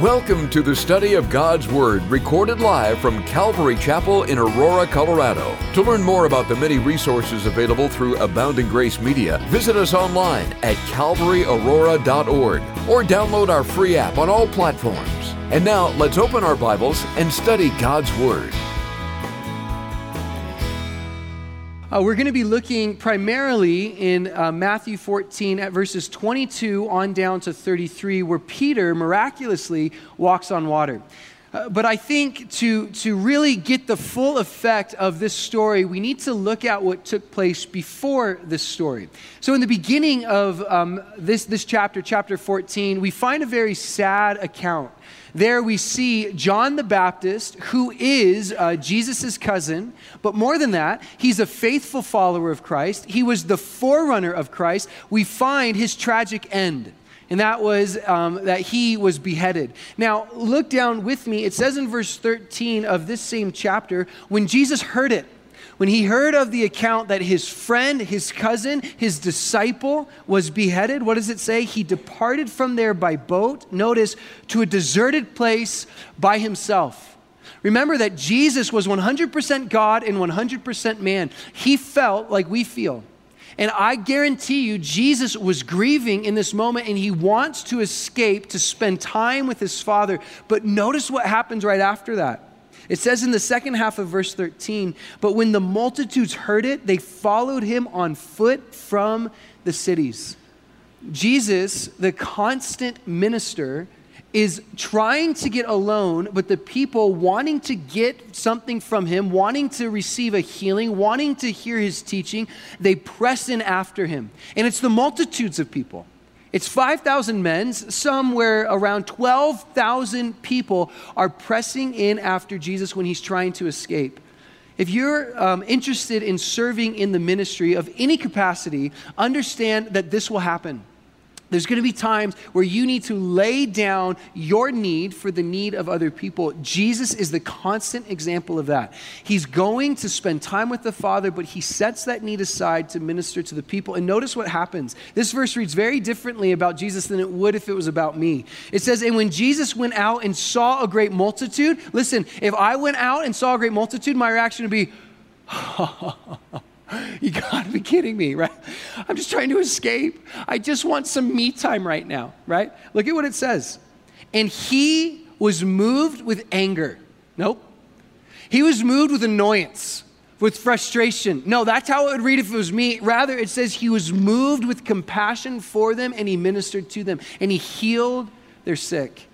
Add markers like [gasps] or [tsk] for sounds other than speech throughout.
Welcome to the study of God's Word, recorded live from Calvary Chapel in Aurora, Colorado. To learn more about the many resources available through Abounding Grace Media, visit us online at calvaryaurora.org or download our free app on all platforms. And now, let's open our Bibles and study God's Word. Uh, we're going to be looking primarily in uh, Matthew 14 at verses 22 on down to 33, where Peter miraculously walks on water. Uh, but I think to, to really get the full effect of this story, we need to look at what took place before this story. So, in the beginning of um, this, this chapter, chapter 14, we find a very sad account there we see John the Baptist, who is uh, Jesus' cousin, but more than that, he's a faithful follower of Christ. He was the forerunner of Christ. We find his tragic end. And that was um, that he was beheaded. Now, look down with me. It says in verse 13 of this same chapter when Jesus heard it, when he heard of the account that his friend, his cousin, his disciple was beheaded, what does it say? He departed from there by boat, notice, to a deserted place by himself. Remember that Jesus was 100% God and 100% man. He felt like we feel. And I guarantee you, Jesus was grieving in this moment and he wants to escape to spend time with his Father. But notice what happens right after that. It says in the second half of verse 13, but when the multitudes heard it, they followed him on foot from the cities. Jesus, the constant minister, is trying to get alone, but the people wanting to get something from him, wanting to receive a healing, wanting to hear his teaching, they press in after him. And it's the multitudes of people. It's 5,000 men, somewhere around 12,000 people are pressing in after Jesus when he's trying to escape. If you're um, interested in serving in the ministry of any capacity, understand that this will happen. There's going to be times where you need to lay down your need for the need of other people. Jesus is the constant example of that. He's going to spend time with the Father, but he sets that need aside to minister to the people. And notice what happens. This verse reads very differently about Jesus than it would if it was about me. It says, And when Jesus went out and saw a great multitude, listen, if I went out and saw a great multitude, my reaction would be, [laughs] [gasps] You gotta be kidding me, right? I'm just trying to escape. I just want some me time right now, right? Look at what it says. And he was moved with anger. Nope. He was moved with annoyance, with frustration. No, that's how it would read if it was me. Rather, it says he was moved with compassion for them and he ministered to them and he healed their sick.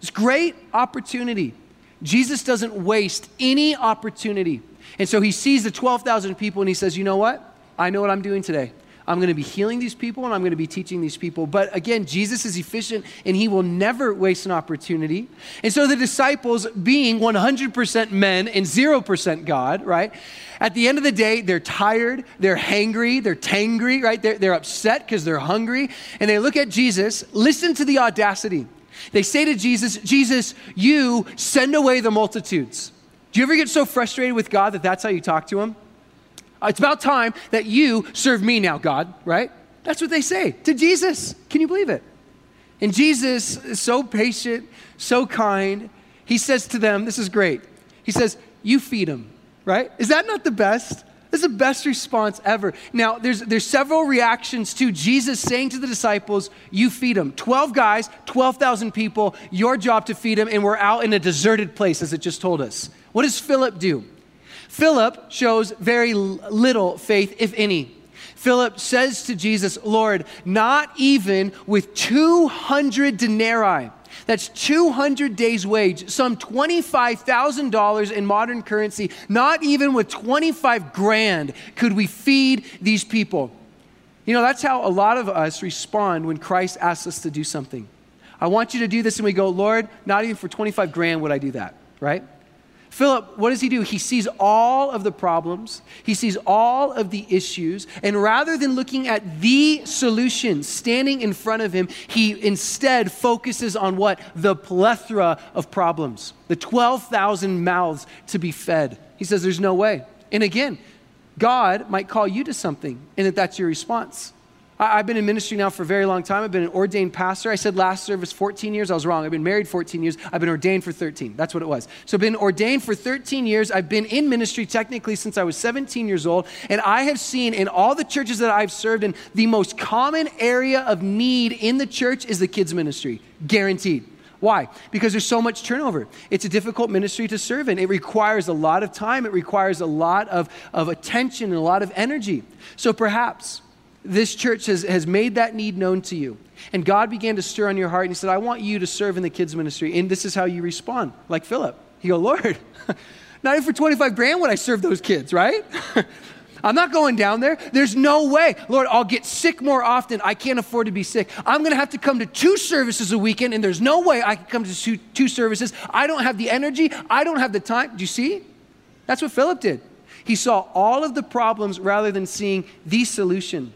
It's great opportunity. Jesus doesn't waste any opportunity. And so he sees the 12,000 people and he says, You know what? I know what I'm doing today. I'm going to be healing these people and I'm going to be teaching these people. But again, Jesus is efficient and he will never waste an opportunity. And so the disciples, being 100% men and 0% God, right? At the end of the day, they're tired, they're hangry, they're tangry, right? They're, they're upset because they're hungry. And they look at Jesus, listen to the audacity. They say to Jesus, Jesus, you send away the multitudes. Do you ever get so frustrated with God that that's how you talk to him? It's about time that you serve me now, God, right? That's what they say to Jesus. Can you believe it? And Jesus is so patient, so kind. He says to them, This is great. He says, You feed them, right? Is that not the best? This is the best response ever. Now, there's, there's several reactions to Jesus saying to the disciples, You feed them. 12 guys, 12,000 people, your job to feed them, and we're out in a deserted place, as it just told us. What does Philip do? Philip shows very little faith, if any. Philip says to Jesus, Lord, not even with 200 denarii, that's 200 days' wage, some $25,000 in modern currency, not even with 25 grand could we feed these people. You know, that's how a lot of us respond when Christ asks us to do something. I want you to do this, and we go, Lord, not even for 25 grand would I do that, right? Philip, what does he do? He sees all of the problems, he sees all of the issues, and rather than looking at the solution standing in front of him, he instead focuses on what? The plethora of problems, the 12,000 mouths to be fed. He says, There's no way. And again, God might call you to something, and that that's your response. I've been in ministry now for a very long time. I've been an ordained pastor. I said last service 14 years. I was wrong. I've been married 14 years. I've been ordained for 13. That's what it was. So I've been ordained for 13 years. I've been in ministry technically since I was 17 years old. And I have seen in all the churches that I've served in, the most common area of need in the church is the kids' ministry. Guaranteed. Why? Because there's so much turnover. It's a difficult ministry to serve in. It requires a lot of time, it requires a lot of, of attention and a lot of energy. So perhaps this church has, has made that need known to you. And God began to stir on your heart and He said, I want you to serve in the kids' ministry. And this is how you respond, like Philip. You go, Lord, [laughs] not even for 25 grand would I serve those kids, right? [laughs] I'm not going down there. There's no way. Lord, I'll get sick more often. I can't afford to be sick. I'm going to have to come to two services a weekend, and there's no way I can come to two, two services. I don't have the energy. I don't have the time. Do you see? That's what Philip did. He saw all of the problems rather than seeing the solution.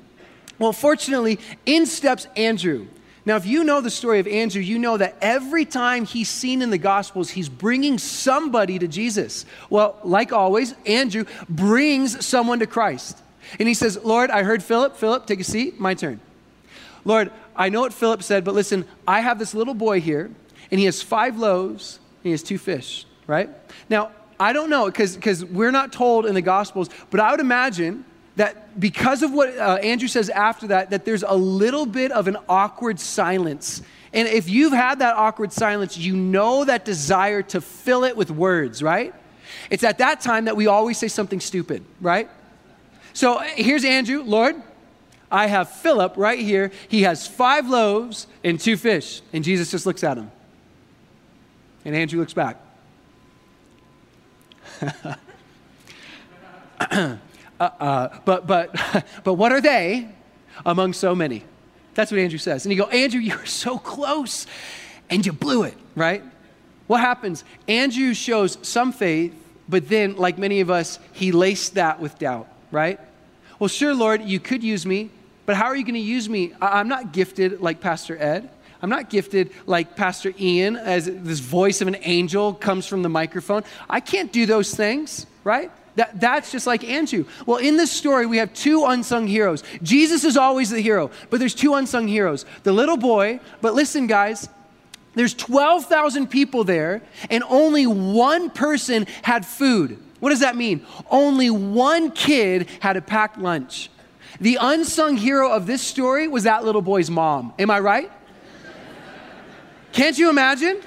Well, fortunately, in steps Andrew. Now, if you know the story of Andrew, you know that every time he's seen in the Gospels, he's bringing somebody to Jesus. Well, like always, Andrew brings someone to Christ. And he says, Lord, I heard Philip. Philip, take a seat. My turn. Lord, I know what Philip said, but listen, I have this little boy here, and he has five loaves, and he has two fish, right? Now, I don't know, because we're not told in the Gospels, but I would imagine that because of what uh, Andrew says after that, that there's a little bit of an awkward silence. And if you've had that awkward silence, you know that desire to fill it with words, right? It's at that time that we always say something stupid, right? So here's Andrew, Lord, I have Philip right here. He has five loaves and two fish. And Jesus just looks at him. And Andrew looks back. [laughs] [clears throat] [clears throat] [laughs] uh, uh, but, but, [laughs] but what are they among so many? That's what Andrew says. And you go, Andrew, you were so close and you blew it, right? What happens? Andrew shows some faith, but then, like many of us, he laced that with doubt, right? Well, sure, Lord, you could use me, but how are you going to use me? I- I'm not gifted like Pastor Ed. I'm not gifted like Pastor Ian, as this voice of an angel comes from the microphone. I can't do those things, right? That, that's just like Andrew. Well, in this story, we have two unsung heroes. Jesus is always the hero, but there's two unsung heroes. The little boy, but listen, guys, there's 12,000 people there, and only one person had food. What does that mean? Only one kid had a packed lunch. The unsung hero of this story was that little boy's mom. Am I right? Can't you imagine?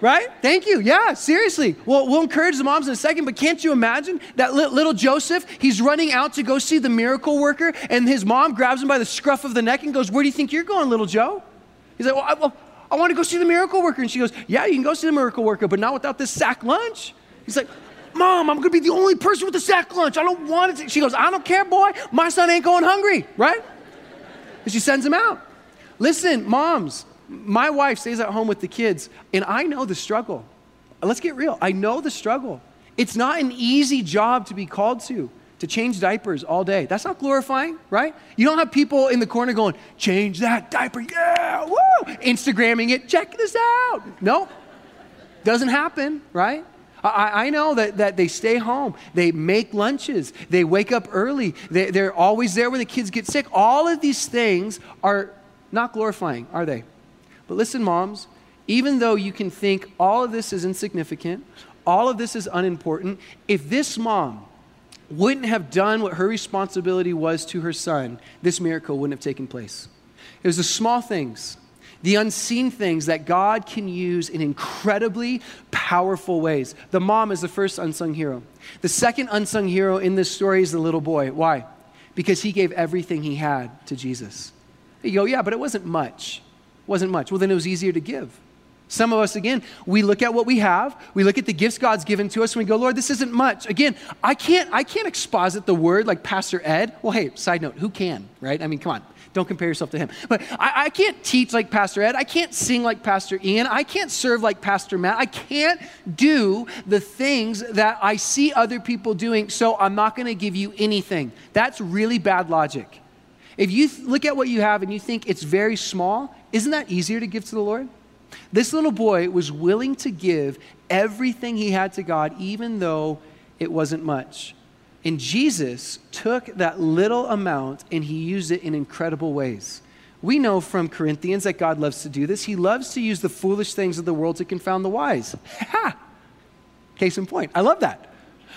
Right? Thank you. Yeah, seriously. Well, we'll encourage the moms in a second, but can't you imagine that little Joseph? He's running out to go see the miracle worker, and his mom grabs him by the scruff of the neck and goes, Where do you think you're going, little Joe? He's like, Well, I, well, I want to go see the miracle worker. And she goes, Yeah, you can go see the miracle worker, but not without this sack lunch. He's like, Mom, I'm going to be the only person with the sack lunch. I don't want it. She goes, I don't care, boy. My son ain't going hungry, right? And she sends him out. Listen, moms, my wife stays at home with the kids, and I know the struggle. Let's get real. I know the struggle. It's not an easy job to be called to, to change diapers all day. That's not glorifying, right? You don't have people in the corner going, change that diaper, yeah, woo! Instagramming it, check this out. No, doesn't happen, right? I, I, know that, that they stay home. They make lunches. They wake up early. They, they're always there when the kids get sick. All of these things are not glorifying, are they? But listen, moms, even though you can think all of this is insignificant, all of this is unimportant, if this mom wouldn't have done what her responsibility was to her son, this miracle wouldn't have taken place. It was the small things, the unseen things that God can use in incredibly powerful ways. The mom is the first unsung hero. The second unsung hero in this story is the little boy. Why? Because he gave everything he had to Jesus. You go, yeah, but it wasn't much wasn't much. Well, then it was easier to give. Some of us, again, we look at what we have, we look at the gifts God's given to us, and we go, Lord, this isn't much. Again, I can't, I can't exposit the word like Pastor Ed. Well, hey, side note, who can, right? I mean, come on, don't compare yourself to him. But I, I can't teach like Pastor Ed. I can't sing like Pastor Ian. I can't serve like Pastor Matt. I can't do the things that I see other people doing, so I'm not going to give you anything. That's really bad logic. If you th- look at what you have and you think it's very small, isn't that easier to give to the Lord? This little boy was willing to give everything he had to God, even though it wasn't much. And Jesus took that little amount and he used it in incredible ways. We know from Corinthians that God loves to do this. He loves to use the foolish things of the world to confound the wise. [laughs] Ha! Case in point. I love that.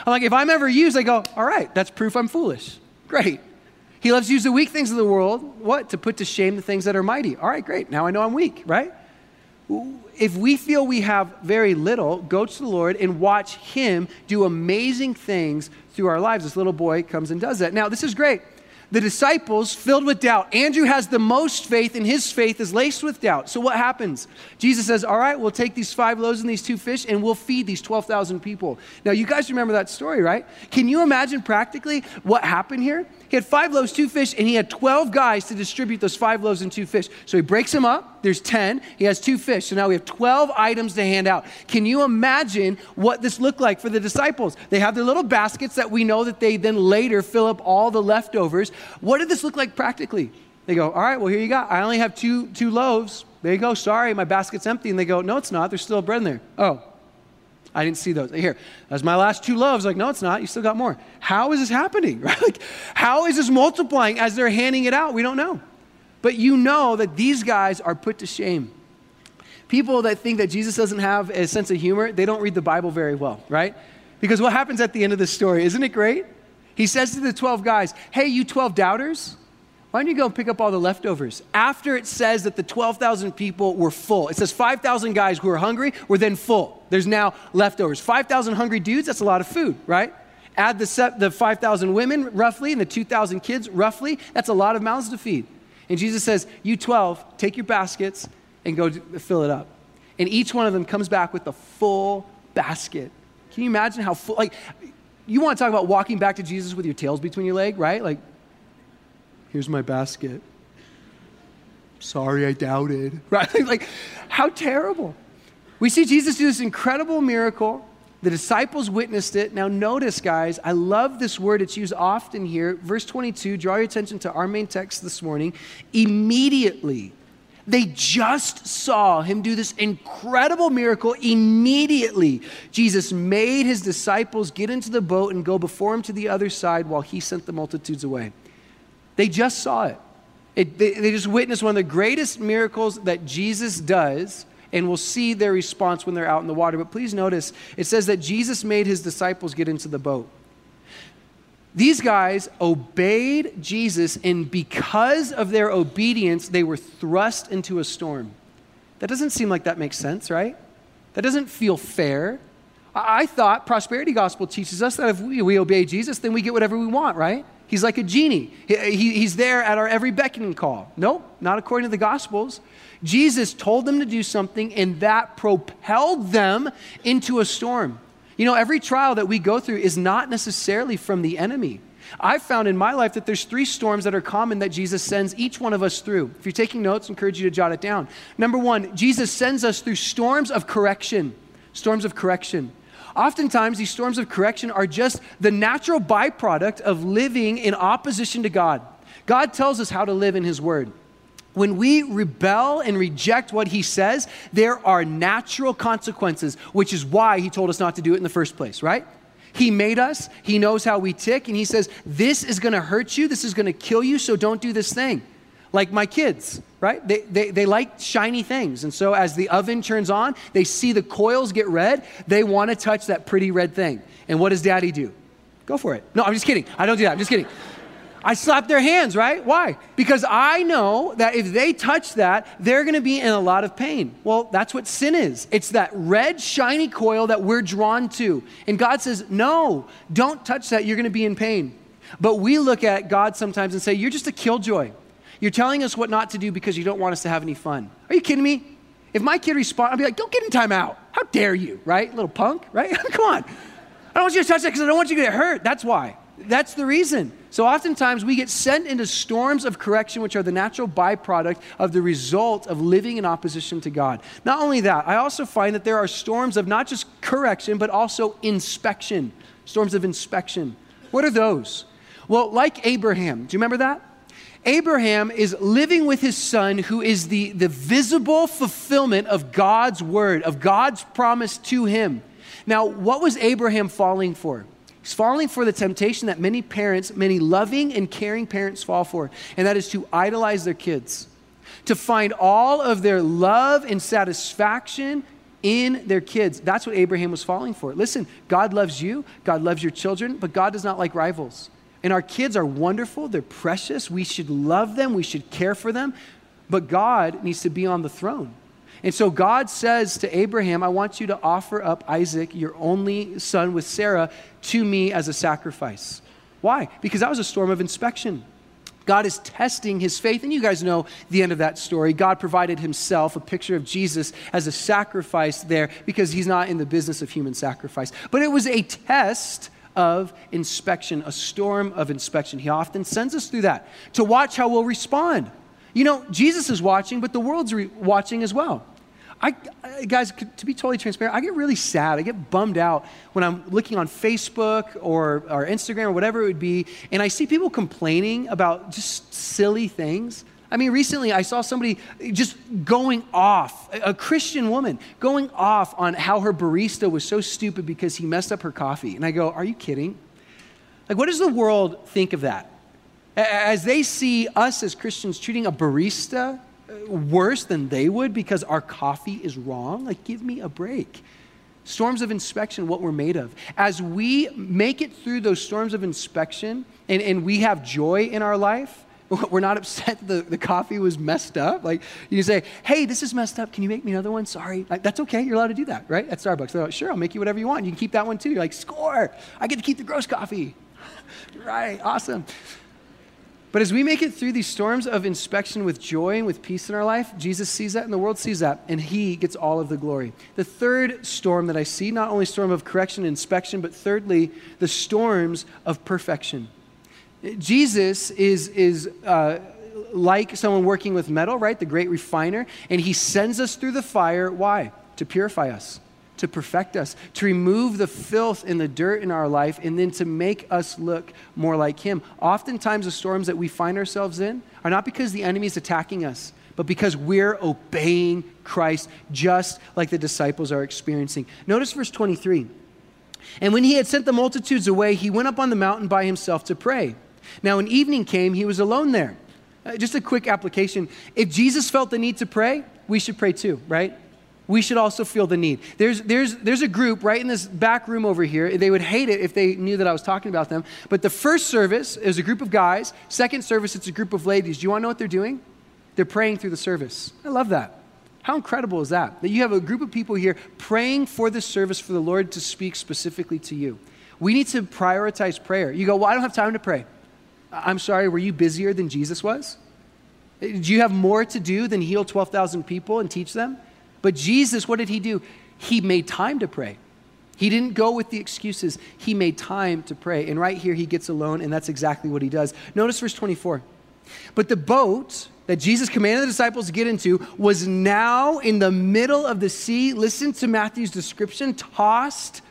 I'm like, if I'm ever used, I go, all right, that's proof I'm foolish. Great. He loves to use the weak things of the world, what? To put to shame the things that are mighty. All right, great. Now I know I'm weak, right? If we feel we have very little, go to the Lord and watch Him do amazing things through our lives. This little boy comes and does that. Now, this is great the disciples filled with doubt. Andrew has the most faith, and his faith is laced with doubt. So what happens? Jesus says, All right, we'll take these five loaves and these two fish, and we'll feed these 12,000 people. Now, you guys remember that story, right? Can you imagine practically what happened here? He had five loaves, two fish, and he had 12 guys to distribute those five loaves and two fish. So he breaks them up. There's 10. He has two fish. So now we have 12 items to hand out. Can you imagine what this looked like for the disciples? They have their little baskets that we know that they then later fill up all the leftovers. What did this look like practically? They go, All right, well, here you go. I only have two, two loaves. There you go. Sorry, my basket's empty. And they go, No, it's not. There's still bread in there. Oh, I didn't see those. Here, that's my last two loaves. Like, no, it's not. You still got more. How is this happening? [laughs] Right? Like, how is this multiplying as they're handing it out? We don't know. But you know that these guys are put to shame. People that think that Jesus doesn't have a sense of humor, they don't read the Bible very well, right? Because what happens at the end of the story? Isn't it great? He says to the 12 guys, Hey, you 12 doubters, why don't you go pick up all the leftovers? After it says that the 12,000 people were full, it says 5,000 guys who were hungry were then full. There's now leftovers. 5,000 hungry dudes, that's a lot of food, right? Add the, the 5,000 women roughly and the 2,000 kids roughly, that's a lot of mouths to feed. And Jesus says, You 12, take your baskets and go fill it up. And each one of them comes back with a full basket. Can you imagine how full? Like, you want to talk about walking back to Jesus with your tails between your leg, right? Like, Here's my basket. Sorry, I doubted. [laughs] Right? like, how terrible. We see Jesus do this incredible miracle. The disciples witnessed it. Now, notice, guys, I love this word. It's used often here. Verse 22, draw your attention to our main text this morning. Immediately, they just saw him do this incredible miracle. Immediately, Jesus made his disciples get into the boat and go before him to the other side while he sent the multitudes away. They just saw it. it they, they just witnessed one of the greatest miracles that Jesus does, and we'll see their response when they're out in the water. But please notice it says that Jesus made his disciples get into the boat. These guys obeyed Jesus, and because of their obedience, they were thrust into a storm. That doesn't seem like that makes sense, right? That doesn't feel fair. I thought prosperity gospel teaches us that if we, we obey Jesus, then we get whatever we want, right? He's like a genie. He, he, he's there at our every beckoning call. Nope, not according to the Gospels. Jesus told them to do something, and that propelled them into a storm. You know, every trial that we go through is not necessarily from the enemy. I've found in my life that there's three storms that are common that Jesus sends each one of us through. If you're taking notes, I encourage you to jot it down. Number one, Jesus sends us through storms of correction. Storms of correction. Oftentimes, these storms of correction are just the natural byproduct of living in opposition to God. God tells us how to live in His Word. When we rebel and reject what He says, there are natural consequences, which is why He told us not to do it in the first place, right? He made us, He knows how we tick, and He says, This is to hurt you, this is to kill you, so don't do this thing like my kids, right? They, they, they like shiny things. And so as the oven turns on, they see the coils get red, they want to touch that pretty red thing. And what does daddy do? Go for it. No, I'm just kidding. I don't do that. I'm just kidding. I slap their hands, right? Why? Because I know that if they touch that, they're going to be in a lot of pain. Well, that's what sin is. It's that red, shiny coil that we're drawn to. And God says, no, don't touch that. You're going to be in pain. But we look at God sometimes and say, you're just a killjoy. You're telling us what not to do because you don't want us to have any fun. Are you kidding me? If my kid responds, I'll be like, Don't get in timeout. How dare you, right? Little punk, right? [laughs] Come on. I don't want you to touch that because I don't want you to get hurt. That's why. That's the reason. So oftentimes we get sent into storms of correction, which are the natural byproduct of the result of living in opposition to God. Not only that, I also find that there are storms of not just correction, but also inspection. Storms of inspection. What are those? Well, like Abraham, do you remember that? Abraham is living with his son, who is the, the visible fulfillment of God's word, of God's promise to him. Now, what was Abraham falling for? He's falling for the temptation that many parents, many loving and caring parents fall for, and that is to idolize their kids, to find all of their love and satisfaction in their kids. That's what Abraham was falling for. Listen, God loves you, God loves your children, but God does not like rivals. And our kids are wonderful, they're precious. We should love them, we should care for them, but God needs to be on the throne. And so God says to Abraham, I want you to offer up Isaac, your only son with Sarah, to me as a sacrifice. Why? Because that was a storm of inspection. God is testing his faith. And you guys know the end of that story. God provided himself, a picture of Jesus, as a sacrifice there because he's not in the business of human sacrifice. But it was a test of inspection, a storm of inspection. He often sends us through that to watch how we'll respond. You know, Jesus is watching, but the world's re- watching as well. I, guys, to be totally transparent, I get really sad. I get bummed out when I'm looking on Facebook or, or Instagram or whatever it would be, and I see people complaining about just silly things. I mean, recently I saw somebody just going off, a Christian woman going off on how her barista was so stupid because he messed up her coffee. And I go, Are you kidding? Like, what does the world think of that? As they see us as Christians treating a barista worse than they would because our coffee is wrong? Like, give me a break. Storms of inspection, what we're made of. As we make it through those storms of inspection and, and we have joy in our life, [laughs] we're not upset the, the coffee was messed up. Like, you say, hey, this is messed up. Can you make me another one? Sorry. Like, that's okay. You're allowed to do that, right? At Starbucks. They're like, sure, I'll make you whatever you want. You can keep that one too. You're like, score. I get to keep the gross coffee. [laughs] right. Awesome. But as we make it through these storms of inspection with joy and with peace in our life, Jesus sees that and the world sees that, and he gets all of the glory. The third storm that I see, not only storm of correction and inspection, but thirdly, the storms of perfection. Jesus is, is uh, like someone working with metal, right? The great refiner, and he sends us through the fire. Why? To purify us to perfect us, to remove the filth and the dirt in our life, and then to make us look more like Him. Oftentimes, the storms that we find ourselves in are not because the enemy is attacking us, but because we're obeying Christ, just like the disciples are experiencing. Notice verse 23. And when he had sent the multitudes away, he went up on the mountain by himself to pray. Now, when evening came, he was alone there. Uh, just a quick application. If Jesus felt the need to pray, we should pray too, right? We should also feel the need. There's, there's, there's a group right in this back room over here. They would hate it if they knew that I was talking about them. But the first service is a group of guys. Second service, it's a group of ladies. Do you want to know what they're doing? They're praying through the service. I love that. How incredible is that? That you have a group of people here praying for this service for the Lord to speak specifically to you. We need to prioritize prayer. You go, Well, I don't have time to pray. I'm sorry, were you busier than Jesus was? Do you have more to do than heal 12,000 people and teach them? But Jesus, what did he do? He made time to pray. He didn't go with the excuses. He made time to pray. And right here, he gets alone, and that's exactly what he does. Notice verse 24. But the boat that Jesus commanded the disciples to get into was now in the middle of the sea. Listen to Matthew's description tossed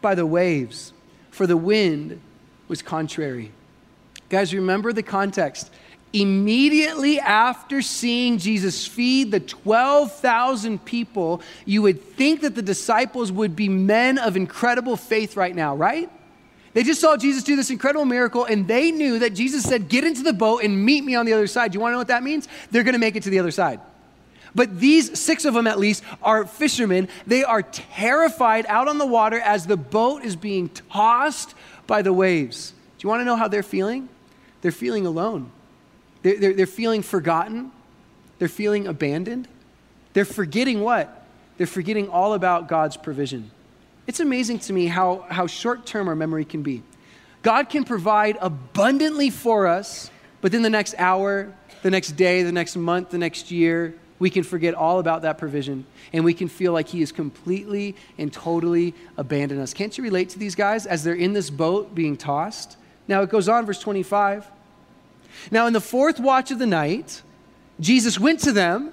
by the waves, for the wind was contrary. Guys, remember the context. Immediately after seeing Jesus feed the 12,000 people, you would think that the disciples would be men of incredible faith right now, right? They just saw Jesus do this incredible miracle and they knew that Jesus said, Get into the boat and meet me on the other side. Do you want to know what that means? They're going to make it to the other side. But these six of them, at least, are fishermen. They are terrified out on the water as the boat is being tossed by the waves. Do you want to know how they're feeling? They're feeling alone. They're, they're, they're feeling forgotten. They're feeling abandoned. They're forgetting what? They're forgetting all about God's provision. It's amazing to me how, how short term our memory can be. God can provide abundantly for us, but then the next hour, the next day, the next month, the next year, we can forget all about that provision and we can feel like He has completely and totally abandoned us. Can't you relate to these guys as they're in this boat being tossed? Now it goes on, verse 25. Now, in the fourth watch of the night, Jesus went to them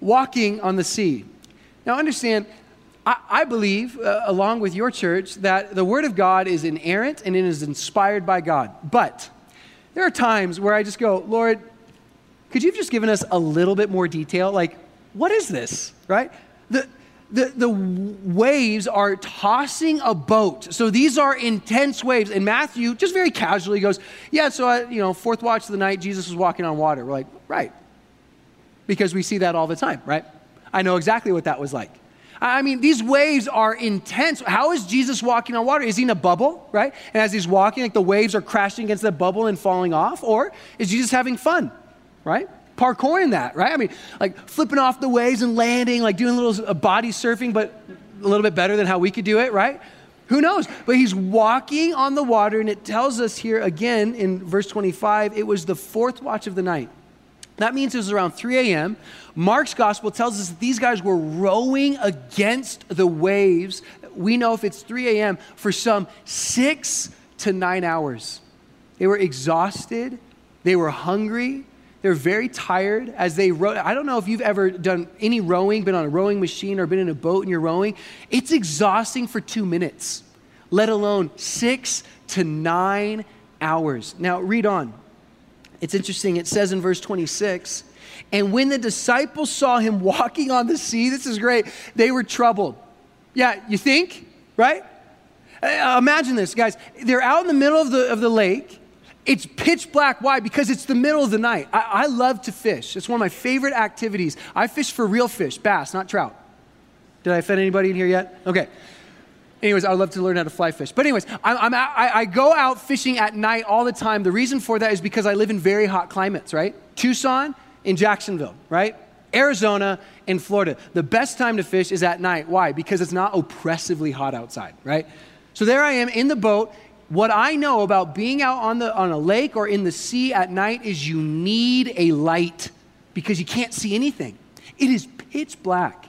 walking on the sea. Now, understand, I, I believe, uh, along with your church, that the Word of God is inerrant and it is inspired by God. But there are times where I just go, Lord, could you have just given us a little bit more detail? Like, what is this, right? The, the, the waves are tossing a boat. So these are intense waves. And Matthew just very casually goes, Yeah, so, I, you know, fourth watch of the night, Jesus was walking on water. We're like, Right. Because we see that all the time, right? I know exactly what that was like. I mean, these waves are intense. How is Jesus walking on water? Is he in a bubble, right? And as he's walking, like the waves are crashing against the bubble and falling off? Or is Jesus having fun, right? Parkouring that, right? I mean, like flipping off the waves and landing, like doing a little uh, body surfing, but a little bit better than how we could do it, right? Who knows? But he's walking on the water, and it tells us here again in verse 25 it was the fourth watch of the night. That means it was around 3 a.m. Mark's gospel tells us that these guys were rowing against the waves. We know if it's 3 a.m. for some six to nine hours. They were exhausted, they were hungry, they're very tired as they row. I don't know if you've ever done any rowing, been on a rowing machine, or been in a boat and you're rowing. It's exhausting for two minutes, let alone six to nine hours. Now, read on. It's interesting. It says in verse 26 And when the disciples saw him walking on the sea, this is great, they were troubled. Yeah, you think? Right? Uh, imagine this, guys. They're out in the middle of the, of the lake. It's pitch black. Why? Because it's the middle of the night. I, I love to fish. It's one of my favorite activities. I fish for real fish, bass, not trout. Did I offend anybody in here yet? Okay. Anyways, I'd love to learn how to fly fish. But, anyways, I'm, I'm, I, I go out fishing at night all the time. The reason for that is because I live in very hot climates, right? Tucson in Jacksonville, right? Arizona and Florida. The best time to fish is at night. Why? Because it's not oppressively hot outside, right? So there I am in the boat. What I know about being out on, the, on a lake or in the sea at night is you need a light because you can't see anything. It is pitch black.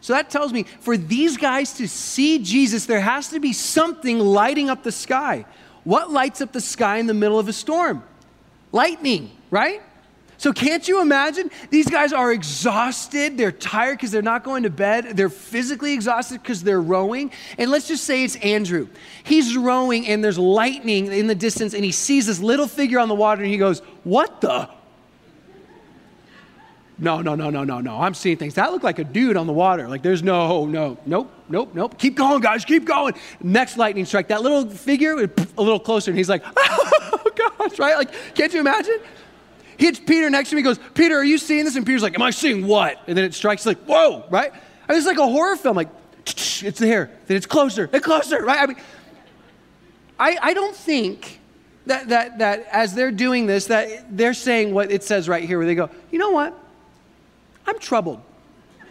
So that tells me for these guys to see Jesus, there has to be something lighting up the sky. What lights up the sky in the middle of a storm? Lightning, right? So can't you imagine? These guys are exhausted. They're tired because they're not going to bed. They're physically exhausted because they're rowing. And let's just say it's Andrew. He's rowing and there's lightning in the distance and he sees this little figure on the water and he goes, What the? No, no, no, no, no, no. I'm seeing things. That looked like a dude on the water. Like there's no, no, nope, nope, nope. Keep going, guys, keep going. Next lightning strike. That little figure, a little closer, and he's like, [laughs] oh gosh, right? Like, can't you imagine? Hits Peter next to me, goes, Peter, are you seeing this? And Peter's like, Am I seeing what? And then it strikes like, whoa, right? And it's like a horror film, like, [tsk] it's there. Then it's closer, and closer, right? I mean, I, I don't think that, that, that as they're doing this, that they're saying what it says right here, where they go, you know what? I'm troubled. [laughs]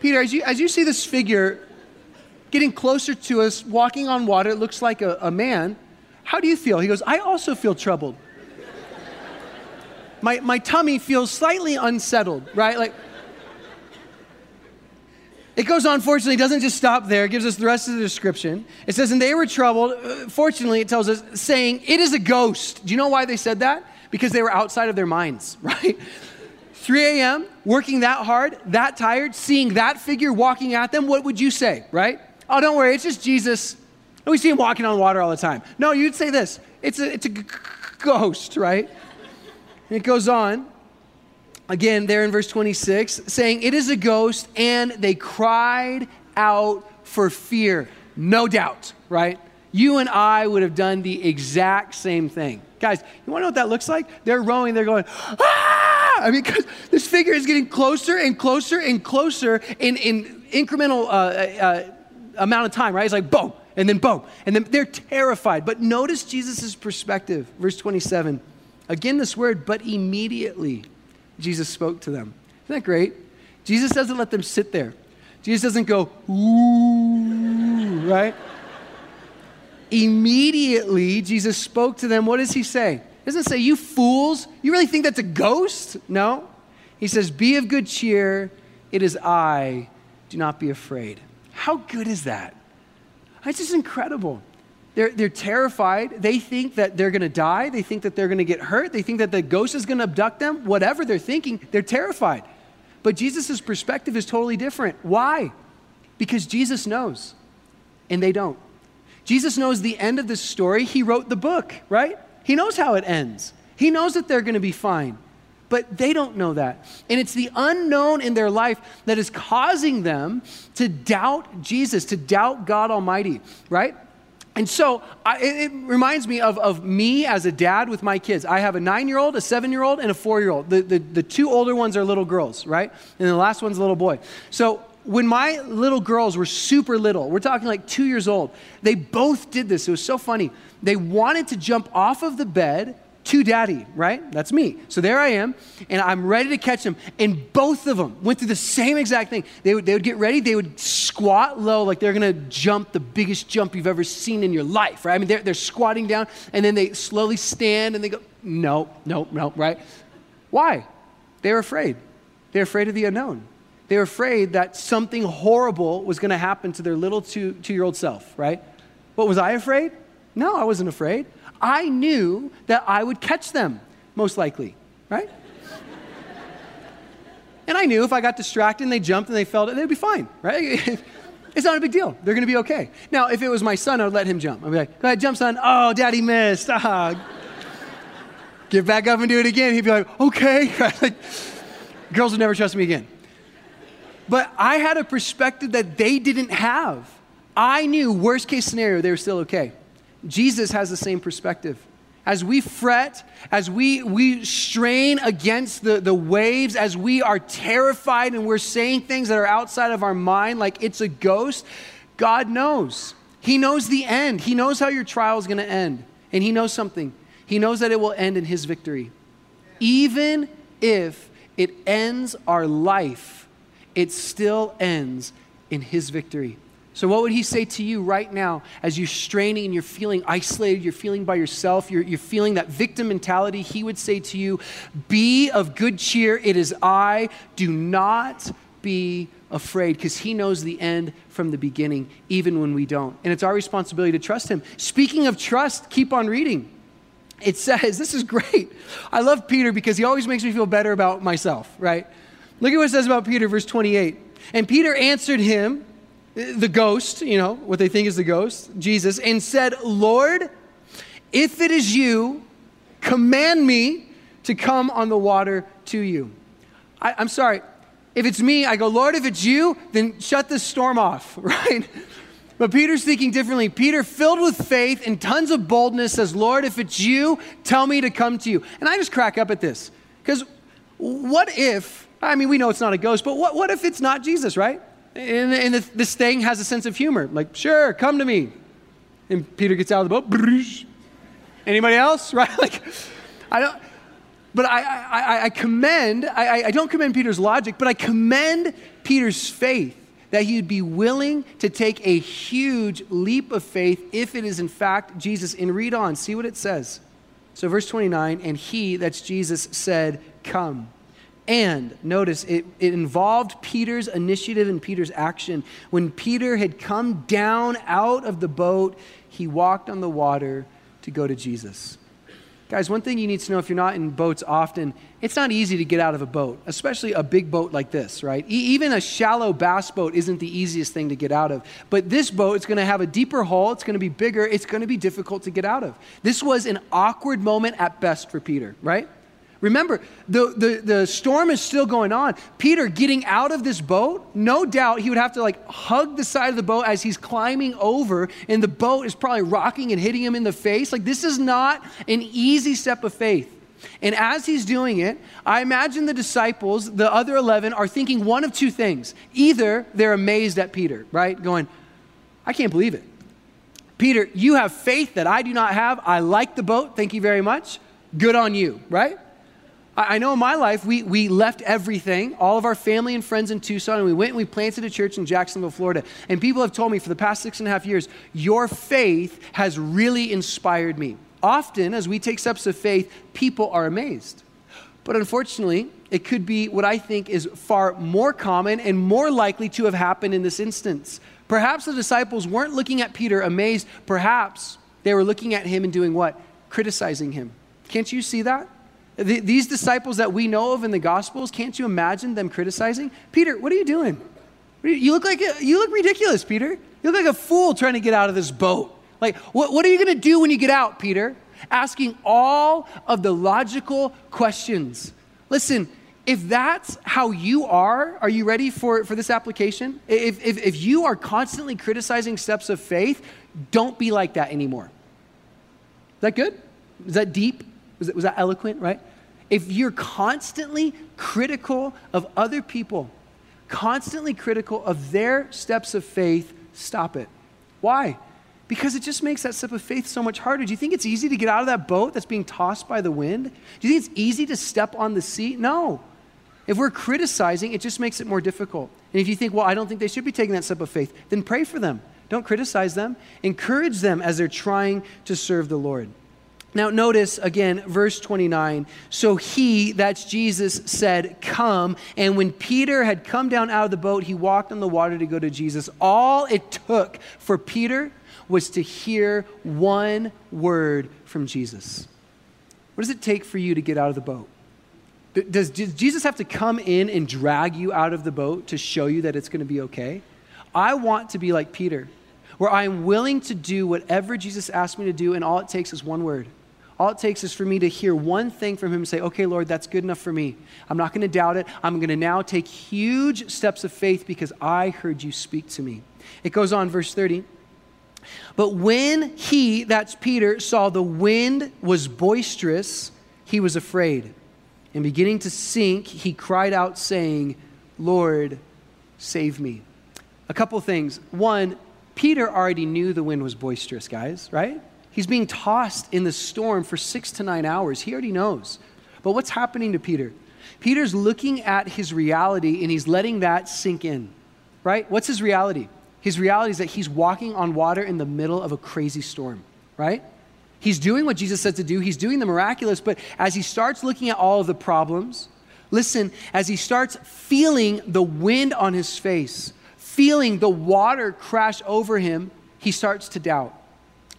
Peter, as you, as you see this figure getting closer to us, walking on water, it looks like a, a man. How do you feel? He goes, I also feel troubled. my, my tummy feels slightly unsettled, right? Like, it goes on, fortunately, it doesn't just stop there. It gives us the rest of the description. It says, And they were troubled. Uh, fortunately, it tells us, saying, It is a ghost. Do you know why they said that? because they were outside of their minds, [laughs] right? 3 a.m., working that hard, that tired, seeing that figure walking at them, what would you say, right? Oh, don't worry, it's just Jesus. We see him walking on water all the time. No, you'd say this it's a, it's a g- ghost, right? And it goes on, again, there in verse 26, saying, It is a ghost, and they cried out for fear. No doubt, right? You and I would have done the exact same thing. Guys, you want to know what that looks like? They're rowing, they're going, ah! I mean, because this figure is getting closer and closer and closer in, in incremental uh, uh, uh, amount of time, right? It's like boom, and then boom, and then they're terrified. But notice Jesus' perspective, verse 27. Again, this word, but immediately Jesus spoke to them. Isn't that great? Jesus doesn't let them sit there. Jesus doesn't go, ooh, right? Immediately, Jesus spoke to them. What does he say? He doesn't say, You fools, you really think that's a ghost? No. He says, Be of good cheer. It is I. Do not be afraid. How good is that? It's just incredible. They're, they're terrified. They think that they're going to die. They think that they're going to get hurt. They think that the ghost is going to abduct them. Whatever they're thinking, they're terrified. But Jesus' perspective is totally different. Why? Because Jesus knows, and they don't. Jesus knows the end of this story. He wrote the book, right? He knows how it ends. He knows that they're going to be fine. But they don't know that. And it's the unknown in their life that is causing them to doubt Jesus, to doubt God Almighty, right? And so I, it, reminds me of, of me as a dad with my kids. I have a nine year old, a seven year old, and a four year old. The, the, the two older ones are little girls, right? And the last one's a little boy. So when my little girls were super little, we're talking like two years old, they both did this. It was so funny. They wanted to jump off of the bed to daddy, right? That's me. So there I am, and I'm ready to catch them. And both of them went through the same exact thing. They would, they would get ready, they would squat low like they're gonna jump the biggest jump you've ever seen in your life, right? I mean, they're, they're squatting down, and then they slowly stand and they go, no, no, no, right? Why? They were afraid. They're afraid of the unknown. They were afraid that something horrible was gonna happen to their little two, two year old self, right? What was I afraid? No, I wasn't afraid. I knew that I would catch them, most likely, right? and I knew if I got distracted and they jumped and they fell, they'd be fine, right? [laughs] it's not a big deal. They're going to be okay. Now, if it was my son, I would let him jump. I'd be like, go ahead, jump, son. Oh, daddy missed. Ah. Get back up and do it again. He'd be like, okay. [laughs] like, girls would never trust me again. But I had a perspective that they didn't have. I knew, worst case scenario, they were still okay. Jesus has the same perspective. As we fret, as we, we strain against the, the waves, as we are terrified and we're saying things that are outside of our mind like it's a ghost, God knows. He knows the end. He knows how your trial is going to end. And He knows something. He knows that it will end in His victory. Even if it ends our life, it still ends in His victory. So, what would he say to you right now as you're straining and you're feeling isolated, you're feeling by yourself, you're, you're feeling that victim mentality? He would say to you, Be of good cheer, it is I. Do not be afraid, because he knows the end from the beginning, even when we don't. And it's our responsibility to trust him. Speaking of trust, keep on reading. It says, [laughs] This is great. I love Peter because he always makes me feel better about myself, right? Look at what it says about Peter, verse 28. And Peter answered him, the ghost, you know, what they think is the ghost, Jesus, and said, Lord, if it is you, command me to come on the water to you. I, am sorry. If it's me, I go, Lord, if it's you, then shut this storm off, [laughs] right? But Peter's thinking differently. Peter, filled with faith and tons of boldness, says, Lord, if it's you, tell me to come to you. And I just crack up at this. Because what if, I mean, we know it's not a ghost, but what, what if it's not Jesus, right? And, and this thing has a sense of humor. Like, sure, come to me. And Peter gets out of the boat. Anybody else? [laughs] Right? Like, I don't. But I, I, I commend, I, I don't commend Peter's logic, but I commend Peter's faith that he would be willing to take a huge leap of faith if it is in fact Jesus. And read on, see what it says. So, verse 29 and he, that's Jesus, said, Come. And notice it, it involved Peter's initiative and Peter's action. When Peter had come down out of the boat, he walked on the water to go to Jesus. Guys, one thing you need to know if you're not in boats often, it's not easy to get out of a boat, especially a big boat like this, right? E- even a shallow bass boat isn't the easiest thing to get out of. But this boat, is going to have a deeper hull, it's going to be bigger, it's going to be difficult to get out of. This was an awkward moment at best for Peter, right? Remember, the, the, the storm is still going on. Peter getting out of this boat, no doubt he would have to like hug the side of the boat as he's climbing over, and the boat is probably rocking and hitting him in the face. Like, this is not an easy step of faith. And as he's doing it, I imagine the disciples, the other 11, are thinking one of two things. Either they're amazed at Peter, right? Going, I can't believe it. Peter, you have faith that I do not have. I like the boat. Thank you very much. Good on you, right? I know in my life, we, we left everything, all of our family and friends in Tucson, and we went and we planted a church in Jacksonville, Florida. And people have told me for the past six and a half years, your faith has really inspired me. Often, as we take steps of faith, people are amazed. But unfortunately, it could be what I think is far more common and more likely to have happened in this instance. Perhaps the disciples weren't looking at Peter amazed, perhaps they were looking at him and doing what? Criticizing him. Can't you see that? The, these disciples that we know of in the Gospels, can't you imagine them criticizing? Peter, what are you doing? You look like a, you look ridiculous, Peter. You look like a fool trying to get out of this boat. Like, what, what are you going to do when you get out, Peter? Asking all of the logical questions. Listen, if that's how you are, are you ready for, for this application? If, if, if you are constantly criticizing steps of faith, don't be like that anymore. Is that good? Is that deep? Was, that was that eloquent, right? If you're constantly critical of other people, constantly critical of their steps of faith, stop it. Why? Because it just makes that step of faith so much harder. Do you think it's easy to get out of that boat that's being tossed by the wind? Do you think it's easy to step on the sea? No. If we're criticizing, it just makes it more difficult. And if you think, well, I don't think they should be taking that step of faith, then pray for them. Don't criticize them. Encourage them as they're trying to serve the Lord. Now, notice again, verse 29. So he, that's Jesus, said, Come. And when Peter had come down out of the boat, he walked on the water to go to Jesus. All it took for Peter was to hear one word from Jesus. What does it take for you to get out of the boat? Does Jesus have to come in and drag you out of the boat to show you that it's going to be okay? I want to be like Peter, where I am willing to do whatever Jesus asked me to do, and all it takes is one word. All it takes is for me to hear one thing from him and say, okay, Lord, that's good enough for me. I'm not going to doubt it. I'm going to now take huge steps of faith because I heard you speak to me. It goes on, verse 30. But when he, that's Peter, saw the wind was boisterous, he was afraid and beginning to sink, he cried out, saying, Lord, save me. A couple things. One, Peter already knew the wind was boisterous, guys, right? He's being tossed in the storm for six to nine hours. He already knows. But what's happening to Peter? Peter's looking at his reality and he's letting that sink in, right? What's his reality? His reality is that he's walking on water in the middle of a crazy storm, right? He's doing what Jesus said to do, he's doing the miraculous, but as he starts looking at all of the problems, listen, as he starts feeling the wind on his face, feeling the water crash over him, he starts to doubt.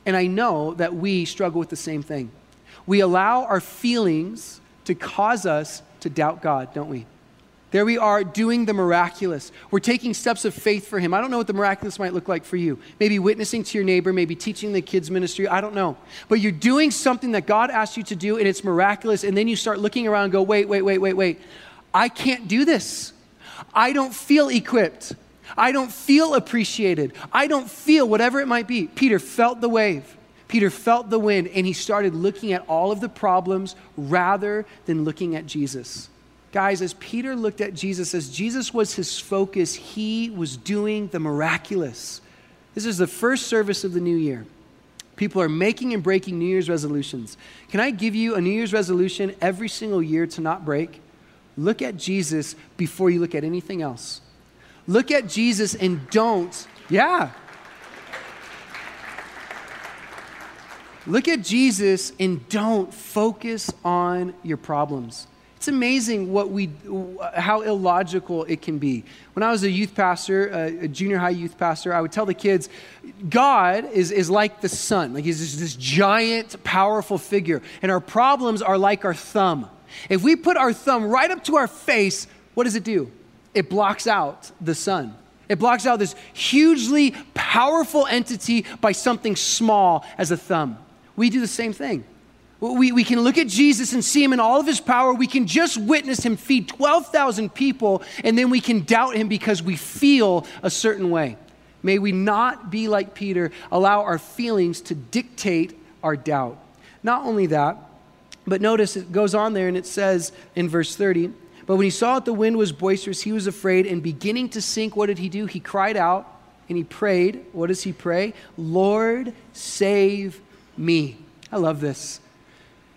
And I know that we struggle with the same thing. We allow our feelings to cause us to doubt God, don't we? There we are doing the miraculous. We're taking steps of faith for Him. I don't know what the miraculous might look like for you. Maybe witnessing to your neighbor, maybe teaching the kids' ministry. I don't know. But you're doing something that God asked you to do, and it's miraculous. And then you start looking around and go, wait, wait, wait, wait, wait. I can't do this. I don't feel equipped. I don't feel appreciated. I don't feel whatever it might be. Peter felt the wave. Peter felt the wind, and he started looking at all of the problems rather than looking at Jesus. Guys, as Peter looked at Jesus, as Jesus was his focus, he was doing the miraculous. This is the first service of the new year. People are making and breaking New Year's resolutions. Can I give you a New Year's resolution every single year to not break? Look at Jesus before you look at anything else. Look at Jesus and don't, yeah. Look at Jesus and don't focus on your problems. It's amazing what we, how illogical it can be. When I was a youth pastor, a junior high youth pastor, I would tell the kids, God is, is like the sun. Like he's this, this giant, powerful figure. And our problems are like our thumb. If we put our thumb right up to our face, what does it do? It blocks out the sun. It blocks out this hugely powerful entity by something small as a thumb. We do the same thing. We, we can look at Jesus and see him in all of his power. We can just witness him feed 12,000 people, and then we can doubt him because we feel a certain way. May we not be like Peter, allow our feelings to dictate our doubt. Not only that, but notice it goes on there and it says in verse 30 But when he saw that the wind was boisterous, he was afraid, and beginning to sink, what did he do? He cried out and he prayed. What does he pray? Lord, save me. I love this.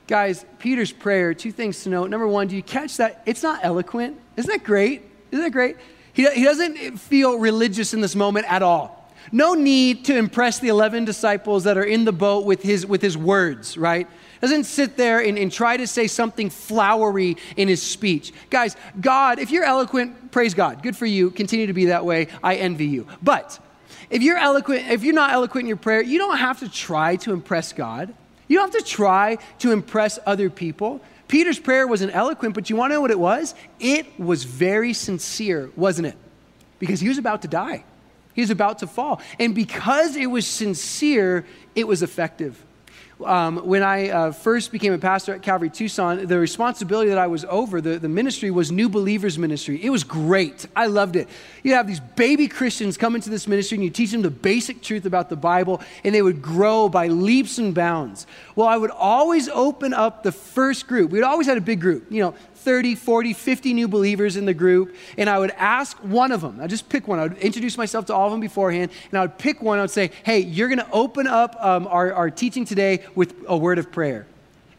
Guys, Peter's prayer, two things to note. Number one, do you catch that? It's not eloquent. Isn't that great? Isn't that great? He, he doesn't feel religious in this moment at all. No need to impress the 11 disciples that are in the boat with his, with his words, right? Doesn't sit there and, and try to say something flowery in his speech. Guys, God, if you're eloquent, praise God. Good for you. Continue to be that way. I envy you. But if you're eloquent, if you're not eloquent in your prayer, you don't have to try to impress God. You don't have to try to impress other people. Peter's prayer wasn't eloquent, but you want to know what it was? It was very sincere, wasn't it? Because he was about to die, he was about to fall. And because it was sincere, it was effective. Um, when I uh, first became a pastor at Calvary Tucson, the responsibility that I was over, the, the ministry was New Believers Ministry. It was great. I loved it. You have these baby Christians come into this ministry and you teach them the basic truth about the Bible, and they would grow by leaps and bounds. Well, I would always open up the first group. We'd always had a big group, you know, 30, 40, 50 new believers in the group, and I would ask one of them, I'd just pick one. I would introduce myself to all of them beforehand, and I would pick one. I would say, hey, you're going to open up um, our, our teaching today with a word of prayer.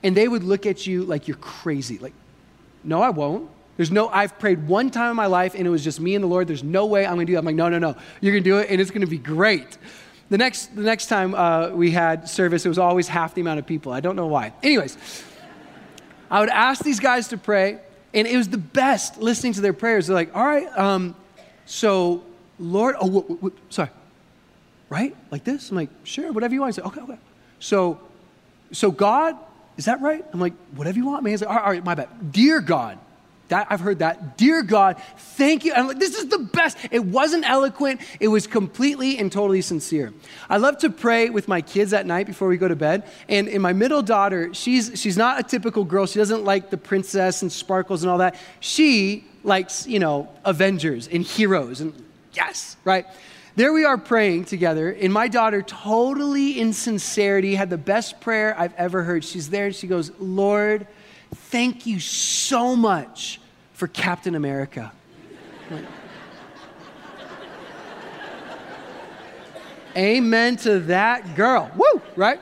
And they would look at you like you're crazy. Like, no, I won't. There's no, I've prayed one time in my life and it was just me and the Lord. There's no way I'm going to do that. I'm like, no, no, no. You're going to do it and it's going to be great. The next, the next time uh, we had service, it was always half the amount of people. I don't know why. Anyways, I would ask these guys to pray, and it was the best listening to their prayers. They're like, all right, um, so Lord, oh, sorry, right? Like this? I'm like, sure, whatever you want. I say, okay, okay. So, so God, is that right? I'm like, whatever you want, man. He's like, all right, all right, my bad. Dear God, that, I've heard that. Dear God, thank you. I'm like, this is the best. It wasn't eloquent, it was completely and totally sincere. I love to pray with my kids at night before we go to bed. And in my middle daughter, she's, she's not a typical girl. She doesn't like the princess and sparkles and all that. She likes, you know, Avengers and heroes. And yes, right? There we are praying together, and my daughter, totally in sincerity, had the best prayer I've ever heard. She's there and she goes, Lord, thank you so much for Captain America. Amen to that girl. Woo, right?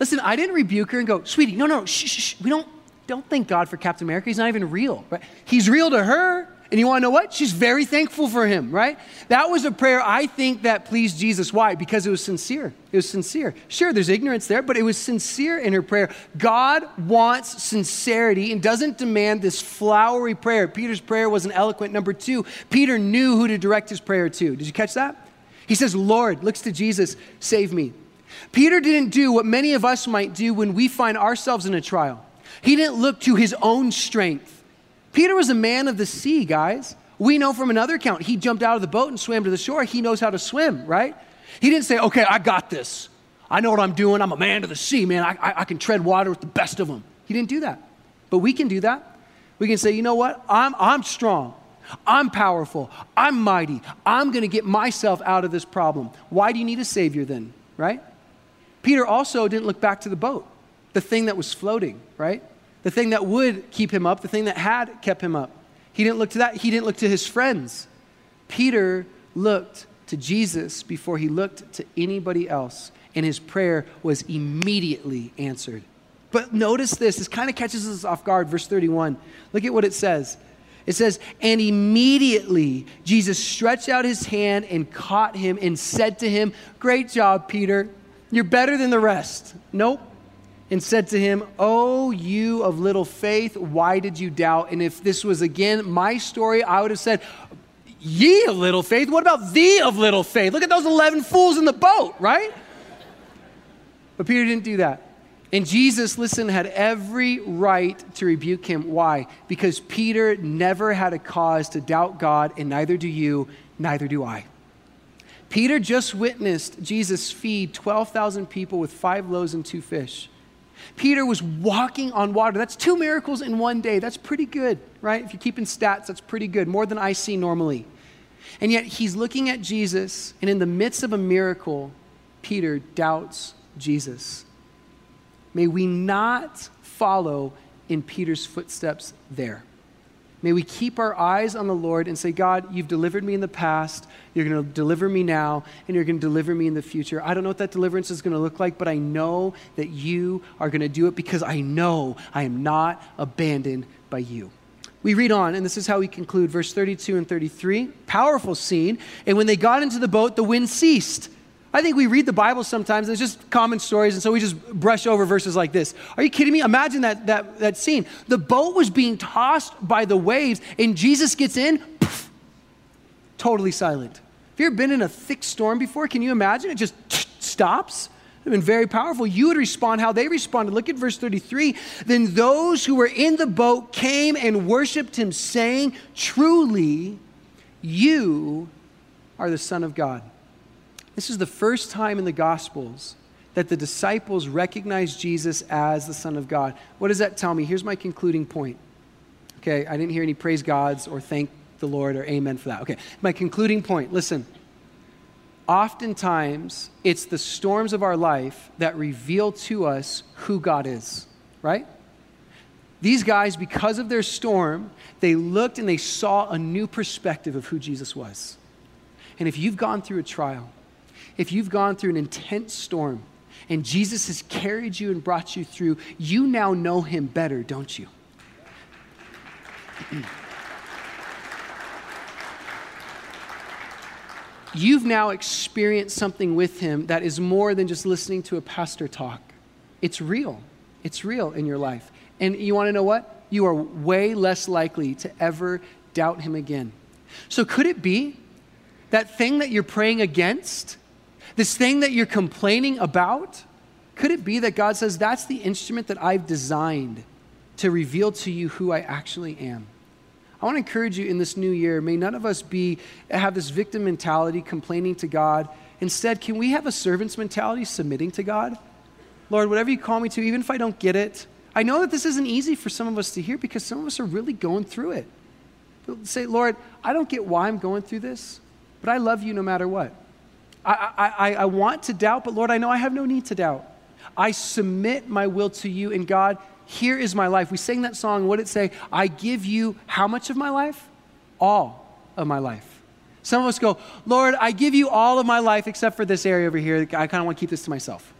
Listen, I didn't rebuke her and go, sweetie, no, no, shh, shh, shh. We don't, don't thank God for Captain America. He's not even real, right? He's real to her. And you want to know what? She's very thankful for him, right? That was a prayer I think that pleased Jesus. Why? Because it was sincere. It was sincere. Sure, there's ignorance there, but it was sincere in her prayer. God wants sincerity and doesn't demand this flowery prayer. Peter's prayer wasn't eloquent. Number two, Peter knew who to direct his prayer to. Did you catch that? He says, Lord, looks to Jesus, save me. Peter didn't do what many of us might do when we find ourselves in a trial. He didn't look to his own strength. Peter was a man of the sea, guys. We know from another account, he jumped out of the boat and swam to the shore. He knows how to swim, right? He didn't say, okay, I got this. I know what I'm doing. I'm a man of the sea, man. I, I, I can tread water with the best of them. He didn't do that. But we can do that. We can say, you know what? I'm, I'm strong. I'm powerful. I'm mighty. I'm going to get myself out of this problem. Why do you need a Savior then, right? Peter also didn't look back to the boat, the thing that was floating, right? The thing that would keep him up, the thing that had kept him up. He didn't look to that. He didn't look to his friends. Peter looked to Jesus before he looked to anybody else, and his prayer was immediately answered. But notice this, this kind of catches us off guard. Verse 31. Look at what it says. It says, And immediately Jesus stretched out his hand and caught him and said to him, Great job, Peter. You're better than the rest. Nope and said to him, Oh, you of little faith, why did you doubt? And if this was again my story, I would have said, Ye of little faith, what about thee of little faith? Look at those 11 fools in the boat, right? But Peter didn't do that. And Jesus, listen, had every right to rebuke him. Why? Because Peter never had a cause to doubt God, and neither do you, neither do I. Peter just witnessed Jesus feed 12,000 people with five loaves and two fish. Peter was walking on water. That's two miracles in one day. That's pretty good, right? If you're keeping stats, that's pretty good, more than I see normally. And yet he's looking at Jesus, and in the midst of a miracle, Peter doubts Jesus. May we not follow in Peter's footsteps there. May we keep our eyes on the Lord and say, God, you've delivered me in the past, you're going to deliver me now, and you're going to deliver me in the future. I don't know what that deliverance is going to look like, but I know that you are going to do it because I know I am not abandoned by you. We read on, and this is how we conclude verse 32 and 33. Powerful scene. And when they got into the boat, the wind ceased. I think we read the Bible sometimes, and it's just common stories, and so we just brush over verses like this. Are you kidding me? Imagine that, that, that scene. The boat was being tossed by the waves, and Jesus gets in, poof, totally silent. Have you ever been in a thick storm before? Can you imagine? It just stops. It's been very powerful. You would respond how they responded. Look at verse 33. Then those who were in the boat came and worshiped him, saying, Truly, you are the Son of God. This is the first time in the Gospels that the disciples recognize Jesus as the Son of God. What does that tell me? Here's my concluding point. Okay, I didn't hear any praise gods or thank the Lord or amen for that. Okay, my concluding point listen. Oftentimes, it's the storms of our life that reveal to us who God is, right? These guys, because of their storm, they looked and they saw a new perspective of who Jesus was. And if you've gone through a trial, if you've gone through an intense storm, and Jesus has carried you and brought you through, you now know him better, don't you? [clears throat] You've now experienced something with him that is more than just listening to a pastor talk. It's real. It's real in your life. And you want to know what? You are way less likely to ever doubt him again. So, could it be that thing that you're praying against, this thing that you're complaining about, could it be that God says, That's the instrument that I've designed to reveal to you who I actually am? I want to encourage you in this new year, may none of us be have this victim mentality complaining to God. Instead, can we have a servant's mentality submitting to God? Lord, whatever you call me to, even if I don't get it, I know that this isn't easy for some of us to hear because some of us are really going through it. But say, Lord, I don't get why I'm going through this, but I love you no matter what. I, I, I want to doubt, but Lord, I know I have no need to doubt. I submit my will to you, and God, here is my life. We sang that song, what did it say? I give you how much of my life? All of my life. Some of us go, Lord, I give you all of my life except for this area over here. I kind of want to keep this to myself.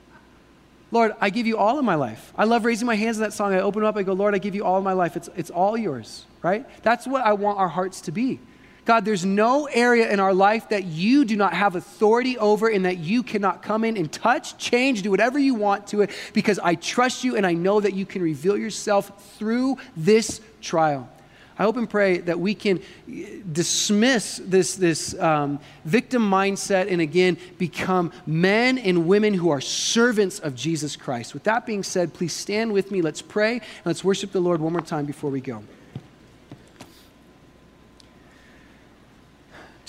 Lord, I give you all of my life. I love raising my hands in that song. I open up, I go, Lord, I give you all of my life. It's, it's all yours, right? That's what I want our hearts to be. God, there's no area in our life that you do not have authority over and that you cannot come in and touch, change, do whatever you want to it because I trust you and I know that you can reveal yourself through this trial. I hope and pray that we can dismiss this, this um, victim mindset and again become men and women who are servants of Jesus Christ. With that being said, please stand with me. Let's pray and let's worship the Lord one more time before we go.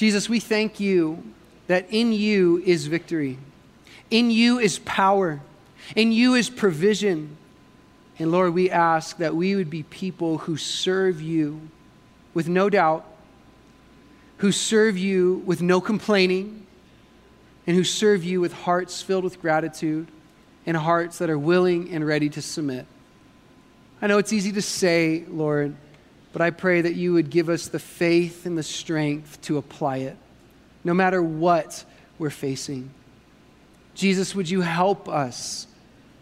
Jesus, we thank you that in you is victory, in you is power, in you is provision. And Lord, we ask that we would be people who serve you with no doubt, who serve you with no complaining, and who serve you with hearts filled with gratitude and hearts that are willing and ready to submit. I know it's easy to say, Lord, but I pray that you would give us the faith and the strength to apply it, no matter what we're facing. Jesus, would you help us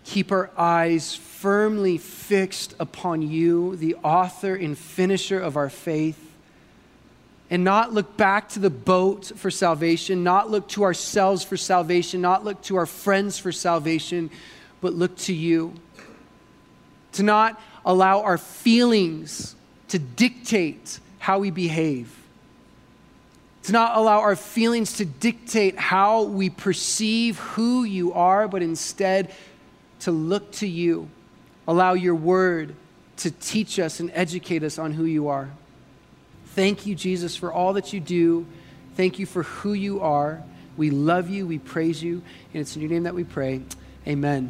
keep our eyes firmly fixed upon you, the author and finisher of our faith, and not look back to the boat for salvation, not look to ourselves for salvation, not look to our friends for salvation, but look to you. To not allow our feelings to dictate how we behave, to not allow our feelings to dictate how we perceive who you are, but instead to look to you. Allow your word to teach us and educate us on who you are. Thank you, Jesus, for all that you do. Thank you for who you are. We love you. We praise you. And it's in your name that we pray. Amen.